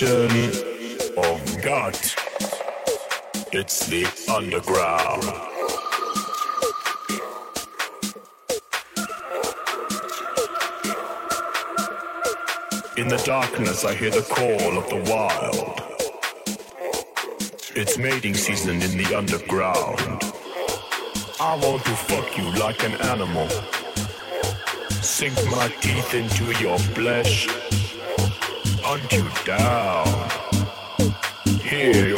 civilization of God. It's the underground. In the darkness, I hear the call of the wild. It's mating season in the underground. I want to fuck you like an animal. Sink my teeth into your flesh hunt you down. Hear